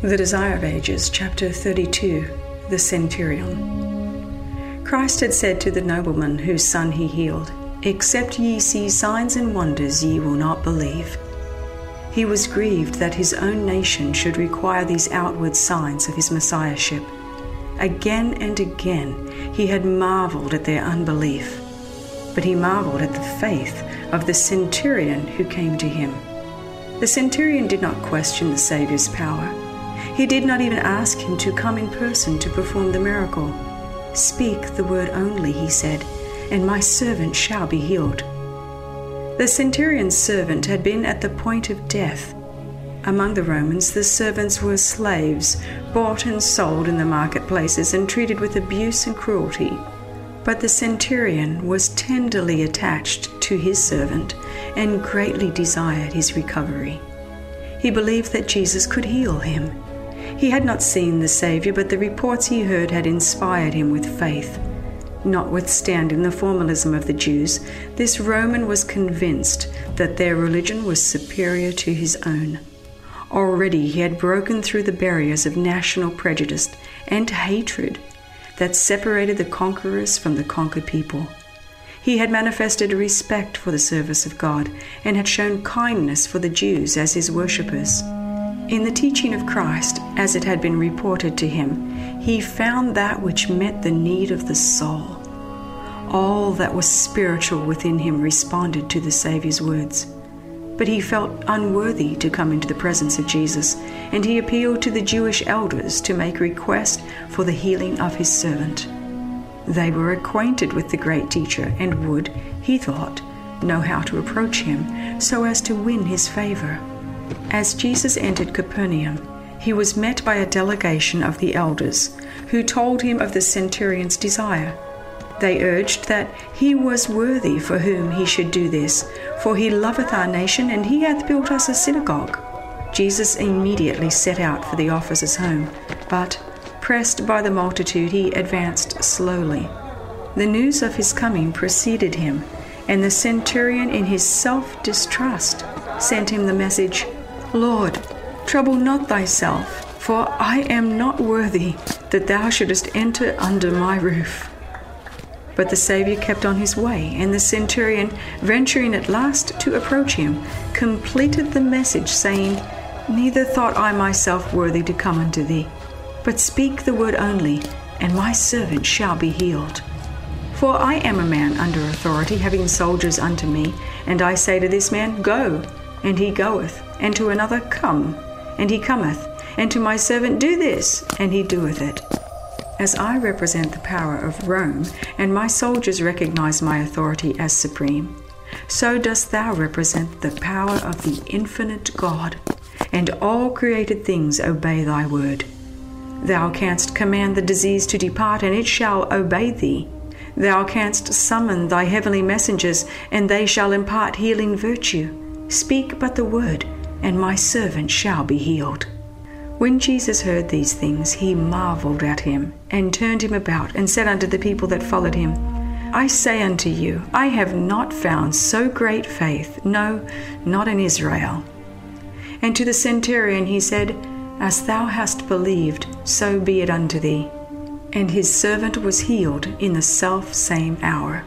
The Desire of Ages, chapter 32 The Centurion. Christ had said to the nobleman whose son he healed, Except ye see signs and wonders, ye will not believe. He was grieved that his own nation should require these outward signs of his messiahship. Again and again he had marveled at their unbelief, but he marveled at the faith of the centurion who came to him. The centurion did not question the Saviour's power he did not even ask him to come in person to perform the miracle. Speak the word only, he said, and my servant shall be healed. The centurion's servant had been at the point of death. Among the Romans, the servants were slaves, bought and sold in the marketplaces and treated with abuse and cruelty. But the centurion was tenderly attached to his servant and greatly desired his recovery. He believed that Jesus could heal him he had not seen the Saviour, but the reports he heard had inspired him with faith. Notwithstanding the formalism of the Jews, this Roman was convinced that their religion was superior to his own. Already he had broken through the barriers of national prejudice and hatred that separated the conquerors from the conquered people. He had manifested respect for the service of God and had shown kindness for the Jews as his worshippers. In the teaching of Christ, as it had been reported to him, he found that which met the need of the soul. All that was spiritual within him responded to the Saviour's words. But he felt unworthy to come into the presence of Jesus, and he appealed to the Jewish elders to make request for the healing of his servant. They were acquainted with the great teacher and would, he thought, know how to approach him so as to win his favor. As Jesus entered Capernaum, he was met by a delegation of the elders, who told him of the centurion's desire. They urged that he was worthy for whom he should do this, for he loveth our nation, and he hath built us a synagogue. Jesus immediately set out for the officer's home, but, pressed by the multitude, he advanced slowly. The news of his coming preceded him, and the centurion, in his self distrust, sent him the message Lord, trouble not thyself, for I am not worthy that thou shouldest enter under my roof. But the Saviour kept on his way, and the centurion, venturing at last to approach him, completed the message, saying, Neither thought I myself worthy to come unto thee, but speak the word only, and my servant shall be healed. For I am a man under authority, having soldiers unto me, and I say to this man, Go, and he goeth and to another, Come, and he cometh, and to my servant, Do this, and he doeth it. As I represent the power of Rome, and my soldiers recognize my authority as supreme, so dost thou represent the power of the infinite God, and all created things obey thy word. Thou canst command the disease to depart, and it shall obey thee. Thou canst summon thy heavenly messengers, and they shall impart healing virtue. Speak but the word, and my servant shall be healed. When Jesus heard these things, he marveled at him, and turned him about, and said unto the people that followed him, I say unto you, I have not found so great faith, no, not in Israel. And to the centurion he said, As thou hast believed, so be it unto thee. And his servant was healed in the self same hour.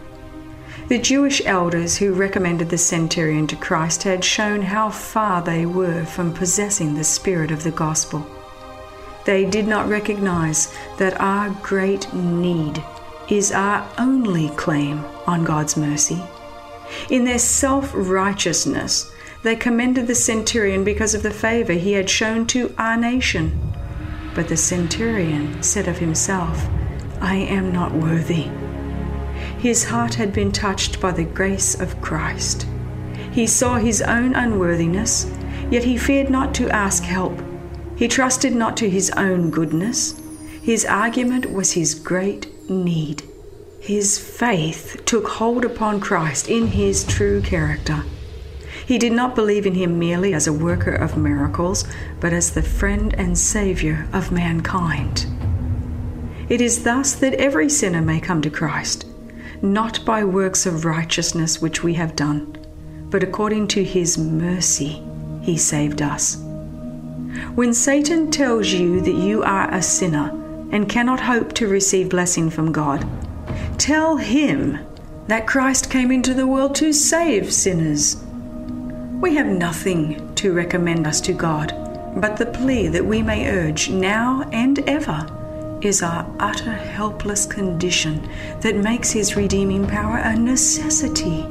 The Jewish elders who recommended the centurion to Christ had shown how far they were from possessing the spirit of the gospel. They did not recognize that our great need is our only claim on God's mercy. In their self righteousness, they commended the centurion because of the favor he had shown to our nation. But the centurion said of himself, I am not worthy his heart had been touched by the grace of Christ. He saw his own unworthiness, yet he feared not to ask help. He trusted not to his own goodness. His argument was his great need. His faith took hold upon Christ in his true character. He did not believe in him merely as a worker of miracles, but as the friend and Saviour of mankind. It is thus that every sinner may come to Christ, not by works of righteousness which we have done, but according to his mercy he saved us. When Satan tells you that you are a sinner and cannot hope to receive blessing from God, tell him that Christ came into the world to save sinners. We have nothing to recommend us to God, but the plea that we may urge now and ever is our utter helpless condition that makes His redeeming power a necessity.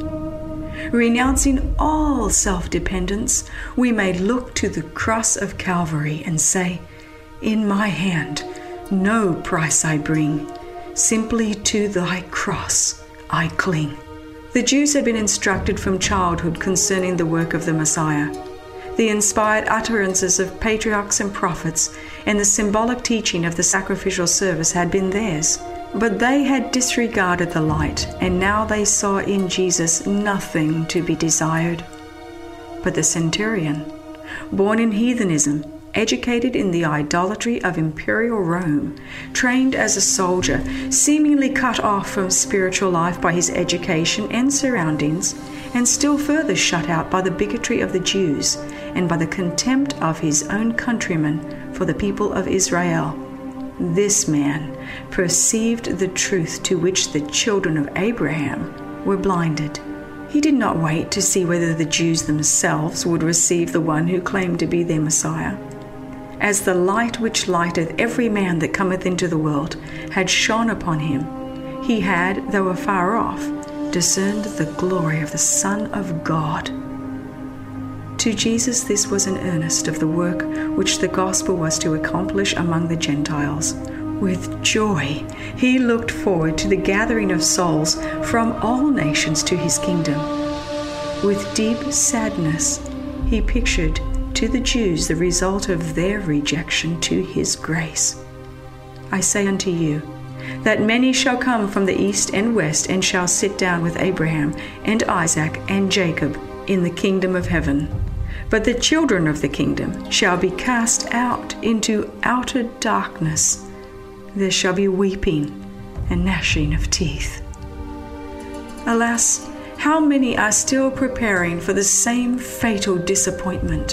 Renouncing all self dependence, we may look to the cross of Calvary and say, In my hand, no price I bring, simply to thy cross I cling. The Jews had been instructed from childhood concerning the work of the Messiah the inspired utterances of patriarchs and prophets, and the symbolic teaching of the sacrificial service had been theirs. But they had disregarded the light, and now they saw in Jesus nothing to be desired. But the centurion, born in heathenism, educated in the idolatry of imperial Rome, trained as a soldier, seemingly cut off from spiritual life by his education and surroundings, and still further shut out by the bigotry of the Jews and by the contempt of his own countrymen for the people of Israel. This man perceived the truth to which the children of Abraham were blinded. He did not wait to see whether the Jews themselves would receive the one who claimed to be their Messiah. As the light which lighteth every man that cometh into the world had shone upon him, he had, though afar off, discerned the glory of the Son of God. To Jesus, this was an earnest of the work which the gospel was to accomplish among the Gentiles. With joy, he looked forward to the gathering of souls from all nations to his kingdom. With deep sadness, he pictured to the Jews the result of their rejection to his grace. I say unto you, that many shall come from the east and west and shall sit down with Abraham and Isaac and Jacob in the kingdom of heaven. But the children of the kingdom shall be cast out into outer darkness. There shall be weeping and gnashing of teeth. Alas, how many are still preparing for the same fatal disappointment,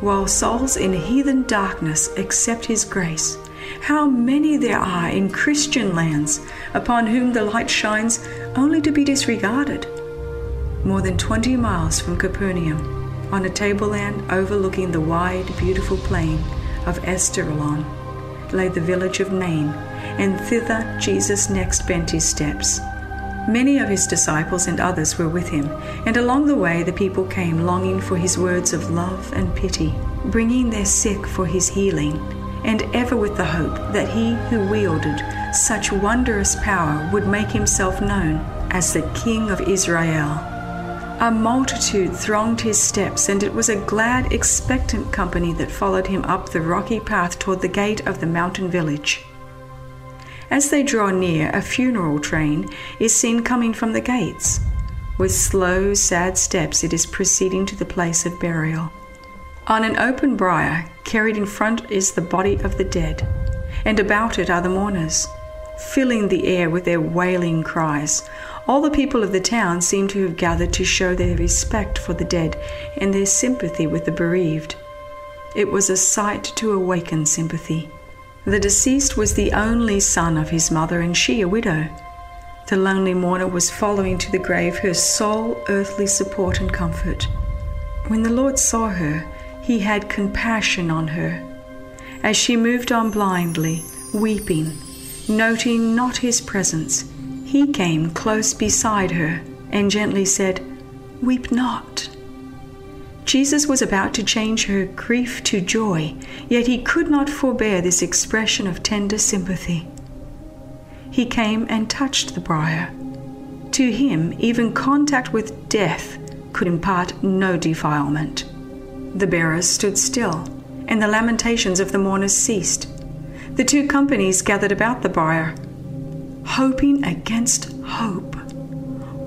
while souls in heathen darkness accept His grace how many there are in Christian lands upon whom the light shines only to be disregarded. More than 20 miles from Capernaum, on a tableland overlooking the wide, beautiful plain of Esdraelon, lay the village of Nain, and thither Jesus next bent his steps. Many of his disciples and others were with him, and along the way the people came longing for his words of love and pity, bringing their sick for his healing and ever with the hope that he who wielded such wondrous power would make himself known as the King of Israel. A multitude thronged his steps, and it was a glad, expectant company that followed him up the rocky path toward the gate of the mountain village. As they draw near, a funeral train is seen coming from the gates. With slow, sad steps, it is proceeding to the place of burial. On an open bier, carried in front is the body of the dead, and about it are the mourners, filling the air with their wailing cries. All the people of the town seem to have gathered to show their respect for the dead and their sympathy with the bereaved. It was a sight to awaken sympathy. The deceased was the only son of his mother, and she a widow. The lonely mourner was following to the grave her sole earthly support and comfort. When the Lord saw her, he had compassion on her. As she moved on blindly, weeping, noting not his presence, he came close beside her and gently said, Weep not. Jesus was about to change her grief to joy, yet he could not forbear this expression of tender sympathy. He came and touched the briar. To him, even contact with death could impart no defilement. The bearers stood still, and the lamentations of the mourners ceased. The two companies gathered about the bier, hoping against hope.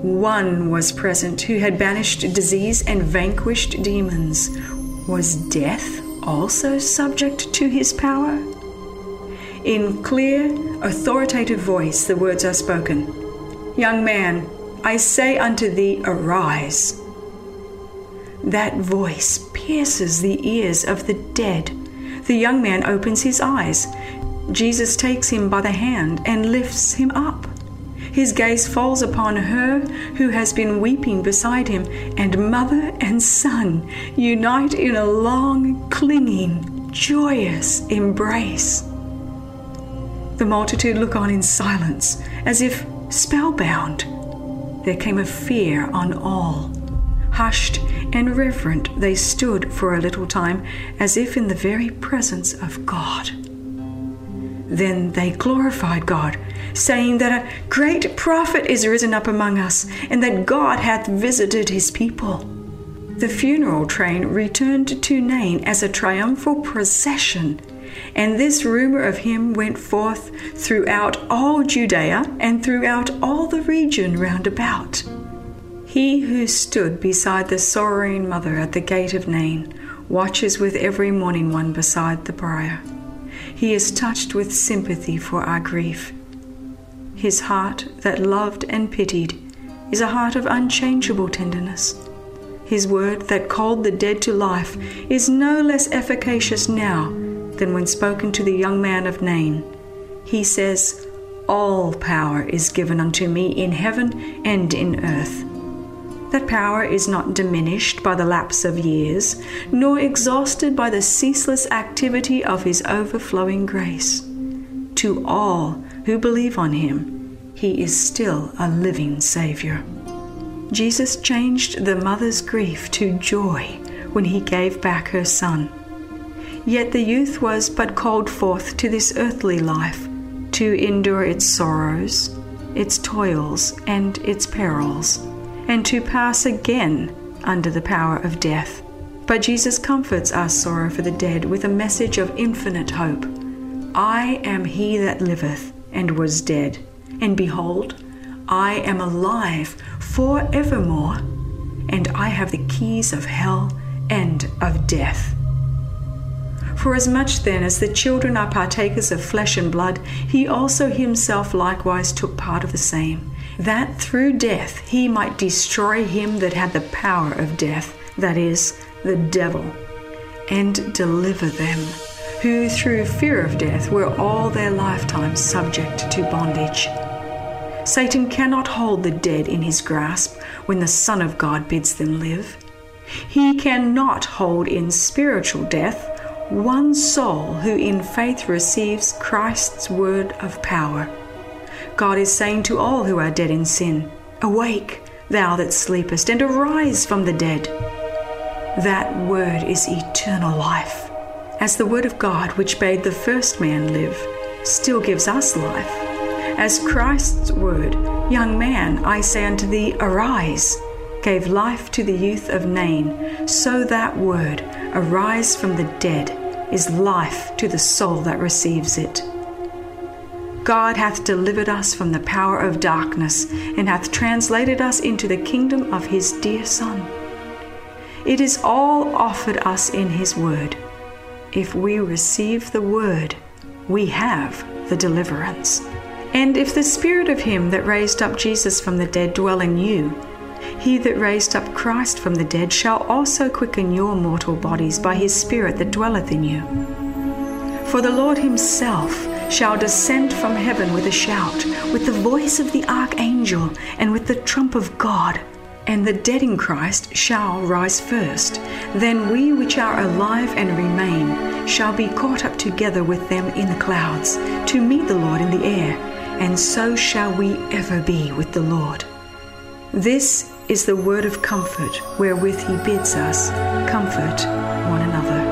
One was present who had banished disease and vanquished demons. Was death also subject to his power? In clear, authoritative voice, the words are spoken Young man, I say unto thee, arise. That voice pierces the ears of the dead. The young man opens his eyes. Jesus takes him by the hand and lifts him up. His gaze falls upon her who has been weeping beside him, and mother and son unite in a long, clinging, joyous embrace. The multitude look on in silence, as if spellbound. There came a fear on all. Hushed and reverent, they stood for a little time as if in the very presence of God. Then they glorified God, saying that a great prophet is risen up among us, and that God hath visited his people. The funeral train returned to Nain as a triumphal procession, and this rumor of him went forth throughout all Judea and throughout all the region round about. He who stood beside the sorrowing mother at the gate of Nain watches with every mourning one beside the briar. He is touched with sympathy for our grief. His heart that loved and pitied is a heart of unchangeable tenderness. His word that called the dead to life is no less efficacious now than when spoken to the young man of Nain. He says, All power is given unto me in heaven and in earth. That power is not diminished by the lapse of years, nor exhausted by the ceaseless activity of His overflowing grace. To all who believe on Him, He is still a living Savior. Jesus changed the mother's grief to joy when He gave back her son. Yet the youth was but called forth to this earthly life to endure its sorrows, its toils, and its perils and to pass again under the power of death. But Jesus comforts our sorrow for the dead with a message of infinite hope. I am he that liveth and was dead, and behold, I am alive for evermore, and I have the keys of hell and of death. For as much then as the children are partakers of flesh and blood, he also himself likewise took part of the same that through death he might destroy him that had the power of death, that is, the devil, and deliver them, who through fear of death were all their lifetime subject to bondage. Satan cannot hold the dead in his grasp when the Son of God bids them live. He cannot hold in spiritual death one soul who in faith receives Christ's word of power God is saying to all who are dead in sin, Awake, thou that sleepest, and arise from the dead. That word is eternal life, as the word of God which bade the first man live still gives us life. As Christ's word, Young man, I say unto thee, Arise, gave life to the youth of Nain, so that word, Arise from the dead, is life to the soul that receives it. God hath delivered us from the power of darkness, and hath translated us into the kingdom of his dear Son. It is all offered us in his word. If we receive the word, we have the deliverance. And if the spirit of him that raised up Jesus from the dead dwell in you, he that raised up Christ from the dead shall also quicken your mortal bodies by his Spirit that dwelleth in you. For the Lord himself shall descend from heaven with a shout, with the voice of the archangel, and with the trump of God. And the dead in Christ shall rise first. Then we which are alive and remain shall be caught up together with them in the clouds, to meet the Lord in the air, and so shall we ever be with the Lord. This is the word of comfort wherewith he bids us comfort one another.